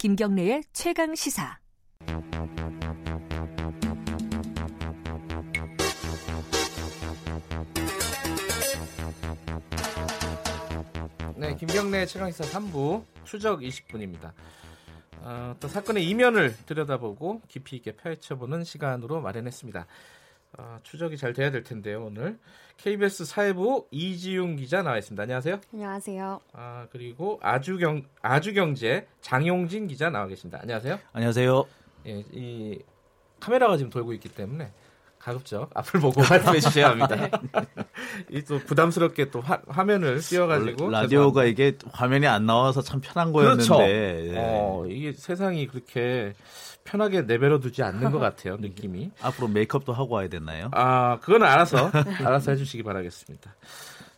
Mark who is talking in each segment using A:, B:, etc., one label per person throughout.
A: 김경래의 최강 시사.
B: 네, 김경래 최강시사 3부 추적 20분입니다. 어, 또 사건의 이면을 들여다보고 깊이 있게 파헤쳐보는 시간으로 마련했습니다. 어, 추적이 잘 돼야 될 텐데요, 오늘. KBS 사회부 이지용 기자 나와 있습니다. 안녕하세요.
C: 안녕하세요.
B: 아, 그리고 아주경, 아주경제 장용진 기자 나와 계십니다. 안녕하세요.
D: 안녕하세요.
B: 예, 이 카메라가 지금 돌고 있기 때문에 가급적 앞을 보고 말씀해 주셔야 합니다. 이 또 부담스럽게 또 화, 화면을 띄워가지고
D: 라디오가 이게 화면이 안 나와서 참 편한 거였는데
B: 그렇죠.
D: 예.
B: 어, 이게 세상이 그렇게 편하게 내버려 두지 않는 것 같아요 느낌이.
D: 앞으로 메이크업도 하고 와야 되나요?
B: 아 그건 알아서 알아서 해주시기 바라겠습니다.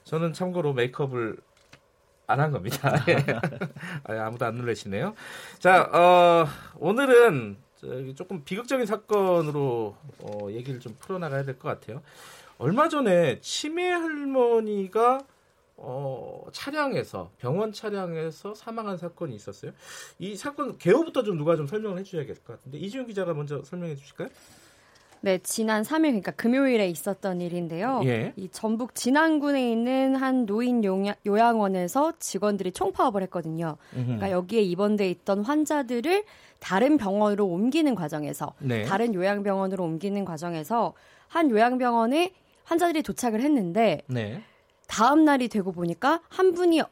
B: 저는 참고로 메이크업을 안 한 겁니다. 아, 아무도 안 놀라시네요. 자 어, 오늘은 조금 비극적인 사건으로 어, 얘기를 좀 풀어나가야 될 것 같아요. 얼마 전에 치매 할머니가 어, 차량에서 병원 차량에서 사망한 사건이 있었어요. 이 사건 개요부터 좀 누가 좀 설명을 해주셔야 될 것 같은데 이지훈 기자가 먼저 설명해 주실까요?
C: 네, 지난 3일 그러니까 금요일에 있었던 일인데요.
B: 예.
C: 이 전북 진안군에 있는 한 노인 요양, 요양원에서 직원들이 총파업을 했거든요. 그러니까 여기에 입원돼 있던 환자들을 다른 병원으로 옮기는 과정에서
B: 네.
C: 다른 요양병원으로 옮기는 과정에서 한 요양병원에 환자들이 도착을 했는데
B: 네.
C: 다음 날이 되고 보니까 한 분이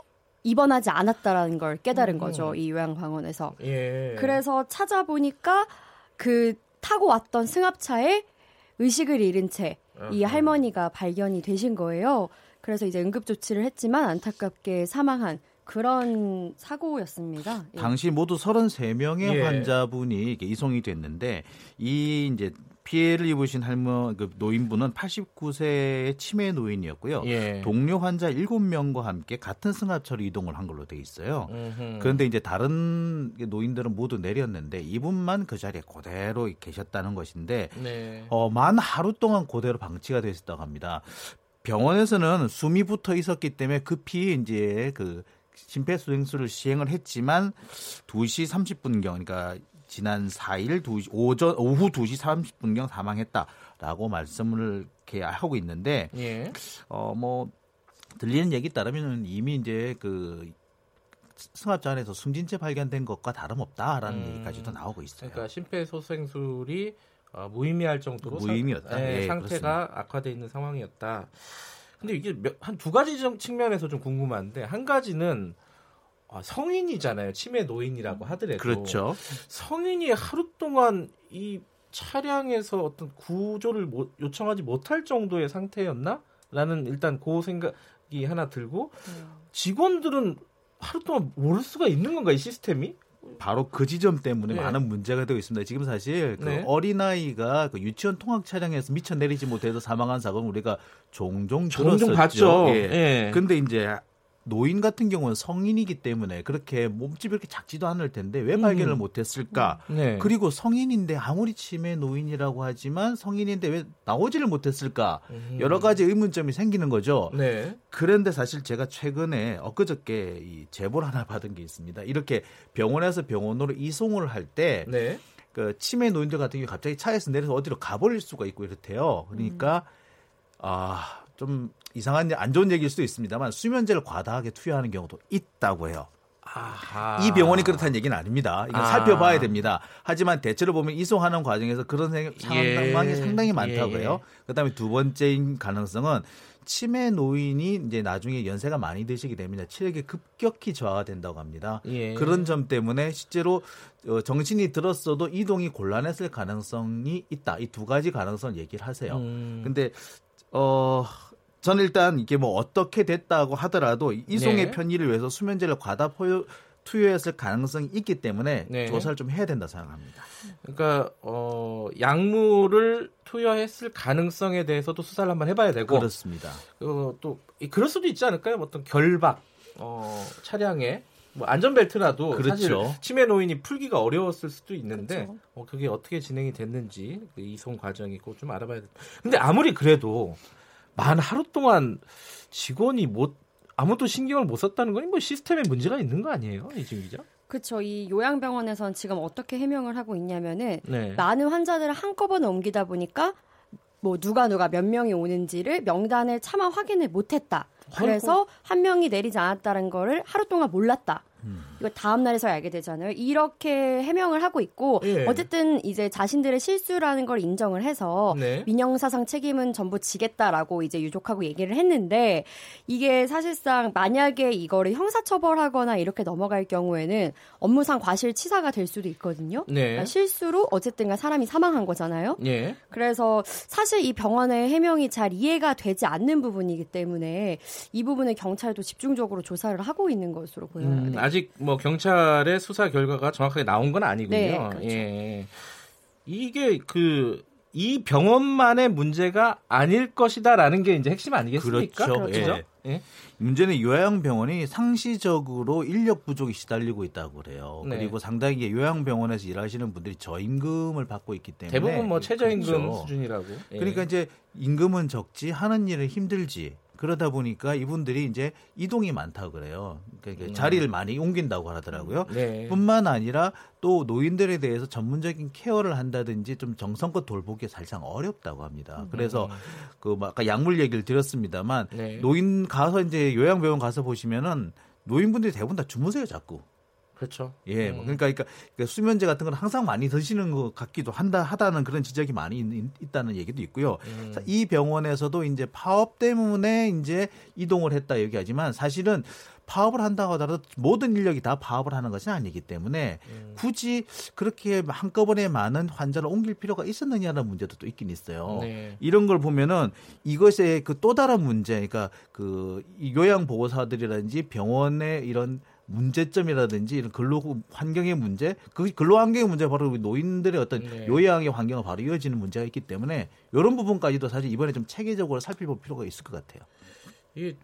C: 입원하지 않았다라는 걸 깨달은
B: 음.
C: 거죠. 이 요양병원에서.
B: 예.
C: 그래서 찾아보니까 그 타고 왔던 승합차에 의식을 잃은 채이
B: 아하.
C: 할머니가 발견이 되신 거예요. 그래서 이제 응급 조치를 했지만 안타깝게 사망한 그런 사고였습니다. 예.
D: 당시 모두 33명의
B: 예.
D: 환자분이 이송이 됐는데 이 이제 피해를 입으신 할머 그 노인분은 89세의 치매 노인이었고요.
B: 예.
D: 동료 환자 7명과 함께 같은 승합차로 이동을 한 걸로 돼 있어요.
B: 음흠.
D: 그런데 이제 다른 노인들은 모두 내렸는데 이분만 그 자리에 그대로 계셨다는 것인데
B: 네.
D: 어, 만 하루 동안 그대로 방치가 되어 있었다고 합니다. 병원에서는 숨이 붙어 있었기 때문에 급히 이제 그 심폐소생술을 시행을 했지만 2시 30분경 그러니까 지난 4일 2시, 오전 오후 2시 30분경 사망했다라고 말씀을 이렇게 하고 있는데
B: 예.
D: 어뭐 들리는 얘기 따르면 이미 이제 그 승합차 안에서 숨진 채 발견된 것과 다름없다라는
B: 음.
D: 얘기까지도 나오고 있어요.
B: 그러니까 심폐소생술이 어, 무의미할 정도로
D: 무의미였다.
B: 상, 예,
D: 예,
B: 상태가 악화돼 있는 상황이었다. 근데 이게 한 두 가지 정- 측면에서 좀 궁금한데 한 가지는 아, 성인이잖아요. 치매 노인이라고 하더라도
D: 그렇죠.
B: 성인이 하루 동안 이 차량에서 어떤 구조를 못- 요청하지 못할 정도의 상태였나? 라는 일단 그 생각이 하나 들고
C: 네.
B: 직원들은 하루 동안 모를 수가 있는 건가 이 시스템이?
D: 바로 그 지점 때문에
B: 네.
D: 많은 문제가 되고 있습니다. 지금 사실 그
B: 네.
D: 어린아이가 그 유치원 통학 차량에서 미쳐 내리지 못해서 사망한 사고는 우리가 종종
B: 종종
D: 들었었죠.
B: 봤죠.
D: 예.
B: 예.
D: 근데 이제 노인 같은 경우는 성인이기 때문에 그렇게 몸집이 그렇게 작지도 않을 텐데 왜 발견을
B: 음.
D: 못했을까?
B: 네.
D: 그리고 성인인데 아무리 치매 노인이라고 하지만 성인인데 왜 나오지를 못했을까?
B: 음.
D: 여러 가지 의문점이 생기는 거죠.
B: 네.
D: 그런데 사실 제가 최근에 엊그저께 이 제보를 하나 받은 게 있습니다. 이렇게 병원에서 병원으로 이송을 할때
B: 네.
D: 그 치매 노인들 같은 경우 갑자기 차에서 내려서 어디로 가버릴 수가 있고 이렇대요. 그러니까 아좀 이상한 안 좋은 얘기일 수도 있습니다만 수면제를 과다하게 투여하는 경우도 있다고 해요.
B: 아하.
D: 이 병원이 그렇다는 얘기는 아닙니다. 이건
B: 아.
D: 살펴봐야 됩니다. 하지만 대체로 보면 이송하는 과정에서 그런 생-
B: 예.
D: 상황이 상당히 많다고
B: 예,
D: 해요. 그다음에 두 번째인 가능성은 치매 노인이 이제 나중에 연세가 많이 드시게 되면 체력이 급격히 저하가 된다고 합니다.
B: 예.
D: 그런 점 때문에 실제로 어, 정신이 들었어도 이동이 곤란했을 가능성이 있다. 이 두 가지 가능성을 얘기를 하세요.
B: 음.
D: 근데 어 저는 일단 이게 뭐 어떻게 됐다고 하더라도 이송의
B: 네.
D: 편의를 위해서 수면제를 과다 포유, 투여했을 가능성이 있기 때문에
B: 네.
D: 조사를 좀 해야 된다 생각합니다.
B: 그러니까 어 약물을 투여했을 가능성에 대해서도 수사를 한번 해봐야 되고
D: 그렇습니다.
B: 어, 또 이- 그럴 수도 있지 않을까요? 어떤 결박 어, 차량에 뭐 안전벨트라도
D: 그렇죠.
B: 사실 치매 노인이 풀기가 어려웠을 수도 있는데
C: 그렇죠.
B: 어, 그게 어떻게 진행이 됐는지 그 이송 과정이 꼭 좀 알아봐야 돼. 근데 아무리 그래도 만 하루 동안 직원이 못 아무도 신경을 못 썼다는 건 뭐 시스템에 문제가 있는 거 아니에요, 이진 기자?
C: 그렇죠. 이 요양병원에서는 지금 어떻게 해명을 하고 있냐면은
B: 네.
C: 많은 환자들을 한꺼번에 옮기다 보니까 뭐 누가 누가 몇 명이 오는지를 명단을 차마 확인을 못했다. 그래서 한 명이 내리지 않았다는 거를 하루 동안 몰랐다. 이거 다음 날에서 알게 되잖아요. 이렇게 해명을 하고 있고
B: 예.
C: 어쨌든 이제 자신들의 실수라는 걸 인정을 해서
B: 네.
C: 민영사상 책임은 전부 지겠다라고 이제 유족하고 얘기를 했는데 이게 사실상 만약에 이거를 형사처벌하거나 이렇게 넘어갈 경우에는 업무상 과실치사가 될 수도 있거든요.
B: 네.
C: 그러니까 실수로 어쨌든간 사람이 사망한 거잖아요.
B: 예.
C: 그래서 사실 이 병원의 해명이 잘 이해가 되지 않는 부분이기 때문에 이 부분을 경찰도 집중적으로 조사를 하고 있는 것으로 보여요.
B: 음,
C: 네.
B: 아직 뭐 경찰의 수사 결과가 정확하게 나온 건 아니군요.
C: 네, 그렇죠.
B: 예. 이게 그 이 병원만의 문제가 아닐 것이다라는 게 이제 핵심 아니겠습니까?
D: 그렇죠.
B: 그죠?
D: 예.
B: 예.
D: 문제는 요양병원이 상시적으로 인력 부족이 시달리고 있다고 그래요.
B: 네.
D: 그리고 상당히 요양병원에서 일하시는 분들이 저임금을 받고 있기 때문에
B: 대부분 뭐 최저임금
D: 그렇죠.
B: 수준이라고. 예.
D: 그러니까 이제 임금은 적지 하는 일은 힘들지. 그러다 보니까 이분들이 이제 이동이 많다고 그래요. 그러니까
B: 음.
D: 자리를 많이 옮긴다고 하더라고요.
B: 네.
D: 뿐만 아니라 또 노인들에 대해서 전문적인 케어를 한다든지 좀 정성껏 돌보기 사실상 어렵다고 합니다. 그래서 그뭐 아까 약물 얘기를 드렸습니다만
B: 음. 네.
D: 노인 가서 이제 요양병원 가서 보시면은 노인분들이 대부분 다 주무세요 자꾸.
B: 그렇죠.
D: 예, 뭐 그러니까, 그러니까, 그러니까 수면제 같은 건 항상 많이 드시는 것 같기도 한다 하다는 그런 지적이 많이 있, 다는 얘기도 있고요.
B: 음.
D: 자, 이 병원에서도 이제 파업 때문에 이제 이동을 했다 얘기하지만 사실은 파업을 한다고 하더라도 모든 인력이 다 파업을 하는 것은 아니기 때문에
B: 음.
D: 굳이 그렇게 한꺼번에 많은 환자를 옮길 필요가 있었느냐는 문제도 또 있긴 있어요.
B: 네.
D: 이런 걸 보면은 이것의 그 또 다른 문제, 그러니까 그 요양 보호사들이라든지 병원의 이런 문제점이라든지 이런 근로 환경의 문제, 그 근로 환경의 문제 가 바로 노인들의 어떤
B: 네.
D: 요양의 환경과 바로 이어지는 문제가 있기 때문에 이런 부분까지도 사실 이번에 좀 체계적으로 살펴볼 필요가 있을 것 같아요.
B: 이게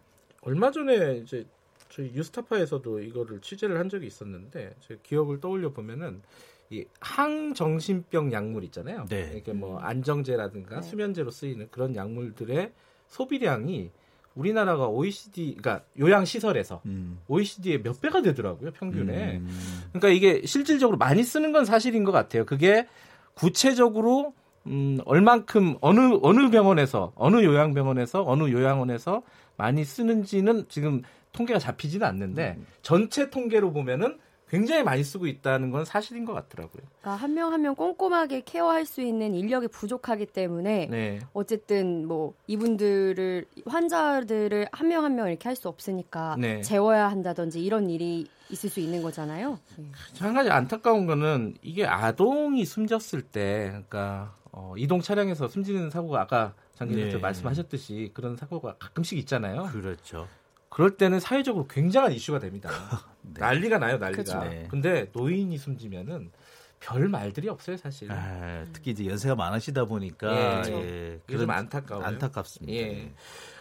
B: 얼마 전에 이제 저희 뉴스타파에서도 이거를 취재를 한 적이 있었는데 제 기억을 떠올려 보면은 이 항정신병 약물 있잖아요.
D: 네.
B: 이렇게 뭐 안정제라든가 수면제로 쓰이는 그런 약물들의 소비량이 우리나라가 OECD 그러니까 요양 시설에서
D: 음.
B: OECD의 몇 배가 되더라고요, 평균에.
D: 음.
B: 그러니까 이게 실질적으로 많이 쓰는 건 사실인 것 같아요. 그게 구체적으로 음, 얼만큼 어느 어느 병원에서 어느 요양병원에서 어느 요양원에서 많이 쓰는지는 지금 통계가 잡히지는 않는데 전체 통계로 보면은 굉장히 많이 쓰고 있다는 건 사실인 것 같더라고요.
C: 그러니까 한명 한 명 꼼꼼하게 케어할 수 있는 인력이 부족하기 때문에
B: 네.
C: 어쨌든 뭐 이분들을 환자들을 한명 한 명 이렇게 할 수 없으니까
B: 네.
C: 재워야 한다든지 이런 일이 있을 수 있는 거잖아요. 네.
B: 한 가지 안타까운 거는 이게 아동이 숨졌을 때, 그러니까 어, 이동 차량에서 숨지는 사고가 아까 장기님께서
D: 네.
B: 말씀하셨듯이 그런 사고가 가끔씩 있잖아요.
D: 그렇죠.
B: 그럴 때는 사회적으로 굉장한 이슈가 됩니다.
D: 네.
B: 난리가 나요, 난리가.
C: 그렇죠.
D: 네.
B: 근데 노인이 숨지면은 별 말들이 없어요, 사실.
D: 아, 특히 이제 연세가 많으시다 보니까
B: 예.
D: 예,
B: 이게 좀 안타까워요.
D: 안타깝습니다.
B: 예.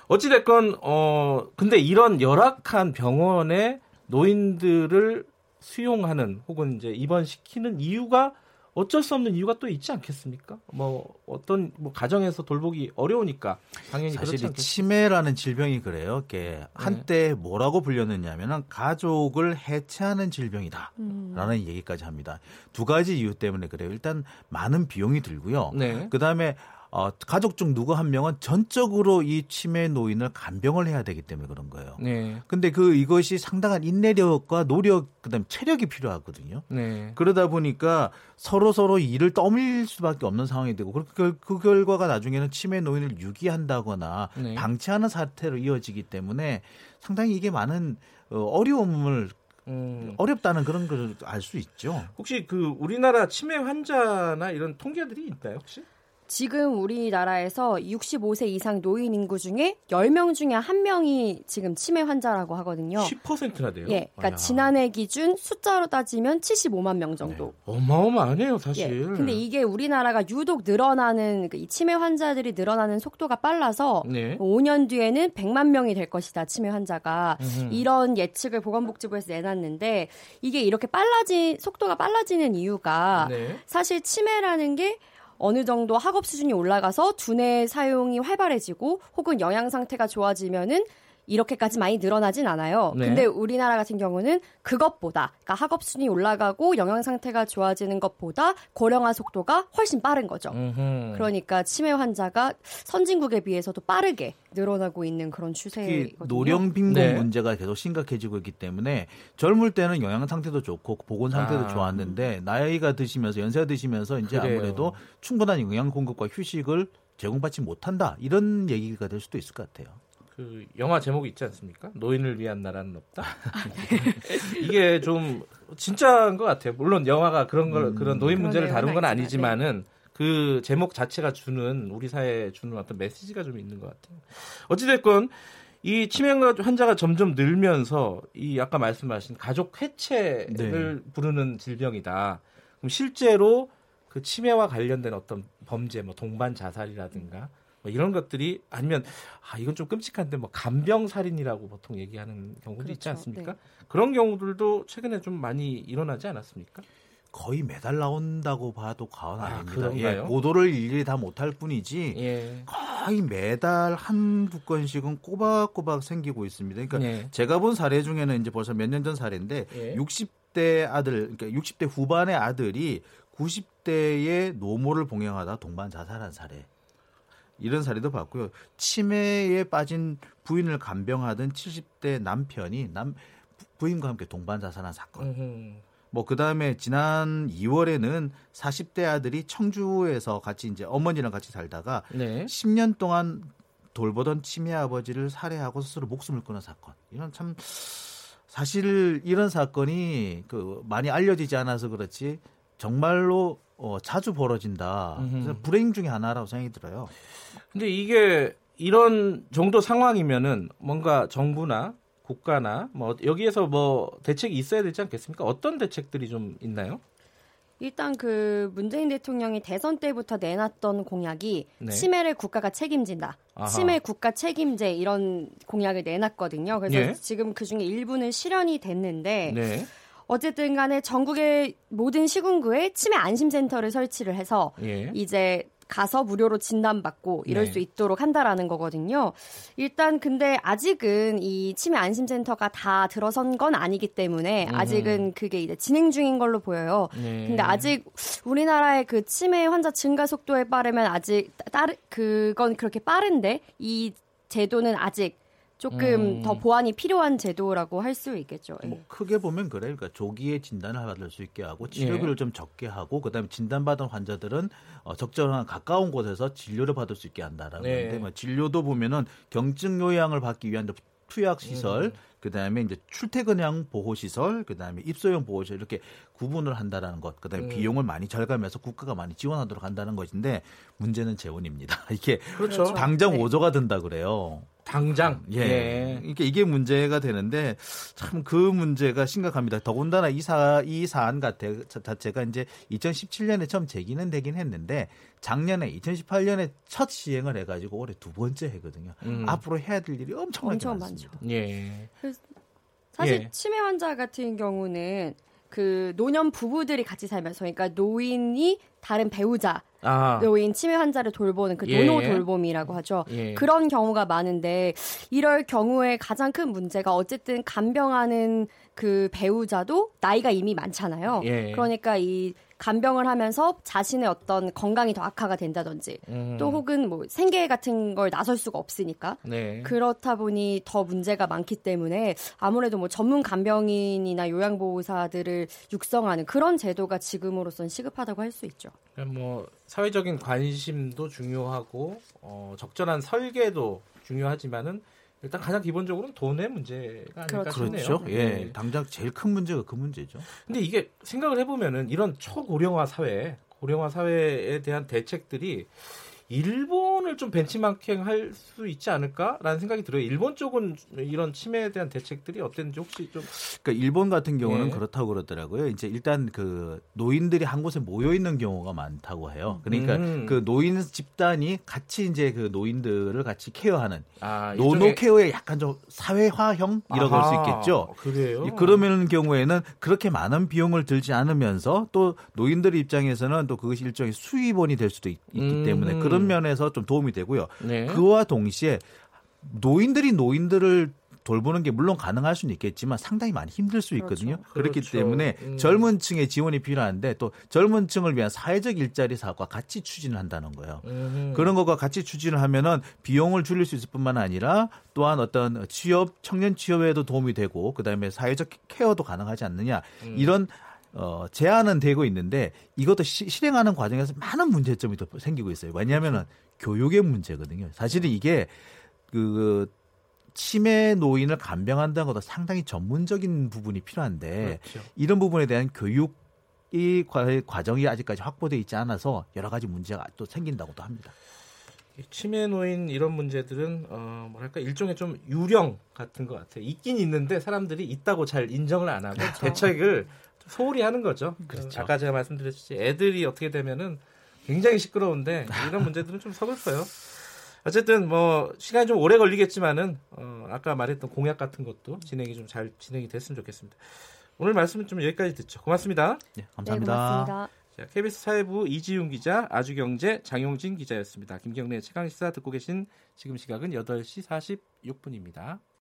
B: 어찌 됐건, 어, 근데 이런 열악한 병원에 노인들을 수용하는 혹은 이제 입원시키는 이유가 어쩔 수 없는 이유가 또 있지 않겠습니까? 뭐 어떤 뭐 가정에서 돌보기 어려우니까 당연히
D: 사실
B: 그렇지
D: 이? 치매라는 질병이 그래요. 이게 한때 뭐라고 불렸느냐면은 가족을 해체하는 질병이다.
C: 음.
D: 라는 얘기까지 합니다. 두 가지 이유 때문에 그래요. 일단 많은 비용이 들고요.
B: 네.
D: 그다음에 어, 가족 중 누구 한 명은 전적으로 이 치매 노인을 간병을 해야 되기 때문에 그런 거예요.
B: 네.
D: 근데 그 이것이 상당한 인내력과 노력 그다음에 체력이 필요하거든요.
B: 네.
D: 그러다 보니까 서로 서로 일을 떠밀 수밖에 없는 상황이 되고 그, 그, 그 결과가 나중에는 치매 노인을 유기한다거나
B: 네.
D: 방치하는 사태로 이어지기 때문에 상당히 이게 많은 어, 어려움을
B: 음,
D: 어렵다는 그런 걸 알 수 있죠.
B: 혹시 그 우리나라 치매 환자나 이런 통계들이 있나요, 혹시?
C: 지금 우리나라에서 65세 이상 노인 인구 중에 10명 중에 1명이 지금 치매 환자라고 하거든요.
B: 10%나 돼요.
C: 예, 그러니까
B: 아야.
C: 지난해 기준 숫자로 따지면 75만 명 정도.
B: 어마어마하네요,
C: 예.
B: 사실.
C: 근데 이게 우리나라가 유독 늘어나는 그이 치매 환자들이 늘어나는 속도가 빨라서
B: 네.
C: 5년 뒤에는 100만 명이 될 것이다 치매 환자가
B: 음흠.
C: 이런 예측을 보건복지부에서 내놨는데 이게 이렇게 빨라진 속도가 빨라지는 이유가
B: 네.
C: 사실 치매라는 게 어느 정도 학업 수준이 올라가서 두뇌 사용이 활발해지고 혹은 영양 상태가 좋아지면은 이렇게까지 많이 늘어나진 않아요.
B: 네.
C: 근데 우리나라 같은 경우는 그것보다 그러니까 학업 순위 올라가고 영양 상태가 좋아지는 것보다 고령화 속도가 훨씬 빠른 거죠.
B: 음흠.
C: 그러니까 치매 환자가 선진국에 비해서도 빠르게 늘어나고 있는 그런 추세거든요.
D: 노령 빈곤
B: 네.
D: 문제가 계속 심각해지고 있기 때문에 젊을 때는 영양 상태도 좋고 보건 상태도
B: 아.
D: 좋았는데 나이가 드시면서 연세가 드시면서 이제
B: 그래요.
D: 아무래도 충분한 영양 공급과 휴식을 제공받지 못한다 이런 얘기가 될 수도 있을 것 같아요.
B: 그 영화 제목이 있지 않습니까? 노인을 위한 나라는 없다. 이게 좀 진짜인 것 같아요. 물론 영화가 그런 걸 그런 노인 문제를 다룬 건 아니지만은 그 제목 자체가 주는 우리 사회에 주는 어떤 메시지가 좀 있는 것 같아요. 어찌됐건 이 치매 환자가 점점 늘면서 이 아까 말씀하신 가족 해체를 부르는 질병이다. 그럼 실제로 그 치매와 관련된 어떤 범죄, 뭐 동반 자살이라든가 뭐 이런 것들이 아니면 아 이건 좀 끔찍한데 뭐 간병 살인이라고 보통 얘기하는 경우도 있지
C: 그렇죠.
B: 않습니까?
C: 네.
B: 그런 경우들도 최근에 좀 많이 일어나지 않았습니까?
D: 거의 매달 나온다고 봐도 과언
B: 아,
D: 아닙니다.
B: 그런가요?
D: 예, 보도를 일일이 다 못할 뿐이지
B: 예.
D: 거의 매달 한두 건씩은 꼬박꼬박 생기고 있습니다. 그러니까
B: 예.
D: 제가 본 사례 중에는 이제 벌써 몇 년 전 사례인데
B: 예.
D: 60대 아들, 그러니까 60대 후반의 아들이 90대의 노모를 봉양하다 동반 자살한 사례. 이런 사례도 봤고요. 치매에 빠진 부인을 간병하던 70대 남편이 남 부인과 함께 동반 자살한 사건. 뭐 그다음에 지난 2월에는 40대 아들이 청주에서 같이 이제 어머니랑 같이 살다가
B: 네.
D: 10년 동안 돌보던 치매 아버지를 살해하고 스스로 목숨을 끊은 사건. 이런 참 사실 이런 사건이 그 많이 알려지지 않아서 그렇지 정말로 어, 자주 벌어진다. 그래서. 불행 중에 하나라고 생각이 들어요.
B: 근데 이게 이런 정도 상황이면은 뭔가 정부나 국가나 뭐 여기에서 뭐 대책이 있어야 되지 않겠습니까? 어떤 대책들이 좀 있나요?
C: 일단 그 문재인 대통령이 대선 때부터 내놨던 공약이
B: 네.
C: 치매를 국가가 책임진다.
B: 아하.
C: 치매 국가 책임제 이런 공약을 내놨거든요. 그래서
B: 예.
C: 지금 그 중에 일부는 실현이 됐는데
B: 네.
C: 어쨌든 간에 전국의 모든 시군구에 치매 안심센터를 설치를 해서
B: 예.
C: 이제 가서 무료로 진단받고 이럴
B: 네.
C: 수 있도록 한다라는 거거든요. 일단 근데 아직은 이 치매 안심센터가 다 들어선 건 아니기 때문에
B: 음.
C: 아직은 그게 이제 진행 중인 걸로 보여요.
B: 네.
C: 근데 아직 우리나라의 그 치매 환자 증가 속도에 따르면 아직 따르 그건 그렇게 빠른데 이 제도는 아직 조금
B: 음.
C: 더 보완이 필요한 제도라고 할 수 있겠죠. 예.
D: 뭐 크게 보면 그래. 그러니까 조기에 진단을 받을 수 있게 하고 치료비를
B: 예.
D: 좀 적게 하고 그다음에 진단받은 환자들은 어, 적절한 가까운 곳에서 진료를 받을 수 있게 한다라는
B: 네.
D: 건데 뭐 진료도 보면은 경증 요양을 받기 위한 투약 시설,
B: 음.
D: 그다음에 이제 출퇴근형 보호 시설, 그다음에 입소형 보호 시설 이렇게 구분을 한다라는 것. 그다음에
B: 음.
D: 비용을 많이 절감해서 국가가 많이 지원하도록 한다는 것인데 문제는 재원입니다. 이게
B: 그렇죠.
D: 당장
C: 네.
D: 5조가 든다 그래요.
B: 당장
D: 예. 그러니까 이게 문제가 되는데 참 그 문제가 심각합니다. 더군다나 이 사, 이 사안 같아, 자체가 이제 2017년에 처음 제기는 되긴 했는데 작년에 2018년에 첫 시행을 해가지고 올해 두 번째 해거든요.
B: 음.
D: 앞으로 해야 될 일이 엄청나게
C: 엄청
D: 많습니다.
C: 많죠.
B: 예.
C: 사실
B: 예.
C: 치매 환자 같은 경우는 그 노년 부부들이 같이 살면서 그러니까 노인이 다른 배우자
B: 아.
C: 노인 치매 환자를 돌보는 그
B: 예.
C: 노노 돌봄이라고 하죠.
B: 예.
C: 그런 경우가 많은데 이럴 경우에 가장 큰 문제가 어쨌든 간병하는 그 배우자도 나이가 이미 많잖아요.
B: 예.
C: 그러니까 이 간병을 하면서 자신의 어떤 건강이 더 악화가 된다든지
B: 음.
C: 또 혹은 뭐 생계 같은 걸 나설 수가 없으니까
B: 네.
C: 그렇다 보니 더 문제가 많기 때문에 아무래도 뭐 전문 간병인이나 요양보호사들을 육성하는 그런 제도가 지금으로선 시급하다고 할 수 있죠.
B: 뭐 사회적인 관심도 중요하고 어, 적절한 설계도 중요하지만은 일단 가장 기본적으로는 돈의 문제가 아닐까
C: 그렇죠.
B: 싶네요.
D: 그렇죠. 예.
B: 예.
D: 당장 제일 큰 문제가 그 문제죠.
B: 근데 이게 생각을 해보면은 이런 초고령화 사회, 고령화 사회에 대한 대책들이 일본 을 좀 벤치마킹 할 수 있지 않을까라는 생각이 들어요. 일본 쪽은 이런 치매에 대한 대책들이 어땠는지 혹시 좀
D: 그러니까 일본 같은 경우는
B: 예.
D: 그렇다고 그러더라고요. 이제 일단 그 노인들이 한 곳에 모여 있는 경우가 많다고 해요. 그러니까
B: 음.
D: 그 노인 집단이 같이 이제 그 노인들을 같이 care하는
B: 아,
D: 노노 care의 약간 좀 사회화형 이라고 할 수 있겠죠.
B: 그래요.
D: 이- 그러면 경우에는 그렇게 많은 비용을 들지 않으면서 또 노인들 입장에서는 또 그것이 일종의 수입원이 될 수도 있, 기
B: 음.
D: 때문에 그런 면에서 좀 도움이 되고요.
B: 네.
D: 그와 동시에 노인들이 노인들을 돌보는 게 물론 가능할 수는 있겠지만 상당히 많이 힘들 수 있거든요.
B: 그렇죠.
D: 그렇기
B: 그렇죠.
D: 때문에
B: 음.
D: 젊은 층의 지원이 필요한데 또 젊은 층을 위한 사회적 일자리 사업과 같이 추진을 한다는 거예요.
B: 음.
D: 그런 것과 같이 추진을 하면은 비용을 줄일 수 있을 뿐만 아니라 또한 어떤 취업 청년 취업에도 도움이 되고 그다음에 사회적 케어도 가능하지 않느냐
B: 음.
D: 이런 어 제안은 되고 있는데 이것도 시, 실행하는 과정에서 많은 문제점이 또 생기고 있어요. 왜냐하면은 교육의 문제거든요. 사실은 이게 그 치매 노인을 간병한다는 것도 상당히 전문적인 부분이 필요한데
B: 그렇죠.
D: 이런 부분에 대한 교육 이 과- 과정이 아직까지 확보돼 있지 않아서 여러 가지 문제가 또 생긴다고도 합니다.
B: 이 치매 노인 이런 문제들은 어 뭐랄까 일종의 좀 유령 같은 것 같아요. 있긴 있는데 사람들이 있다고 잘 인정을 안 하고 대책을 좀 소홀히 하는 거죠.
D: 그렇죠.
B: 아까 제가 말씀드렸듯이 애들이 어떻게 되면은 굉장히 시끄러운데 이런 문제들은 좀 서글퍼요. 어쨌든 뭐 시간이 좀 오래 걸리겠지만은 어 아까 말했던 공약 같은 것도 진행이 좀 잘 진행이 됐으면 좋겠습니다. 오늘 말씀은 좀 여기까지 듣죠. 고맙습니다.
D: 네,
C: 네,
D: 감사합니다.
C: 고맙습니다.
B: 자, KBS 사회부 이지윤 기자, 아주경제 장용진 기자였습니다. 김경래 최강시사 듣고 계신 지금 시각은 8시 46분입니다.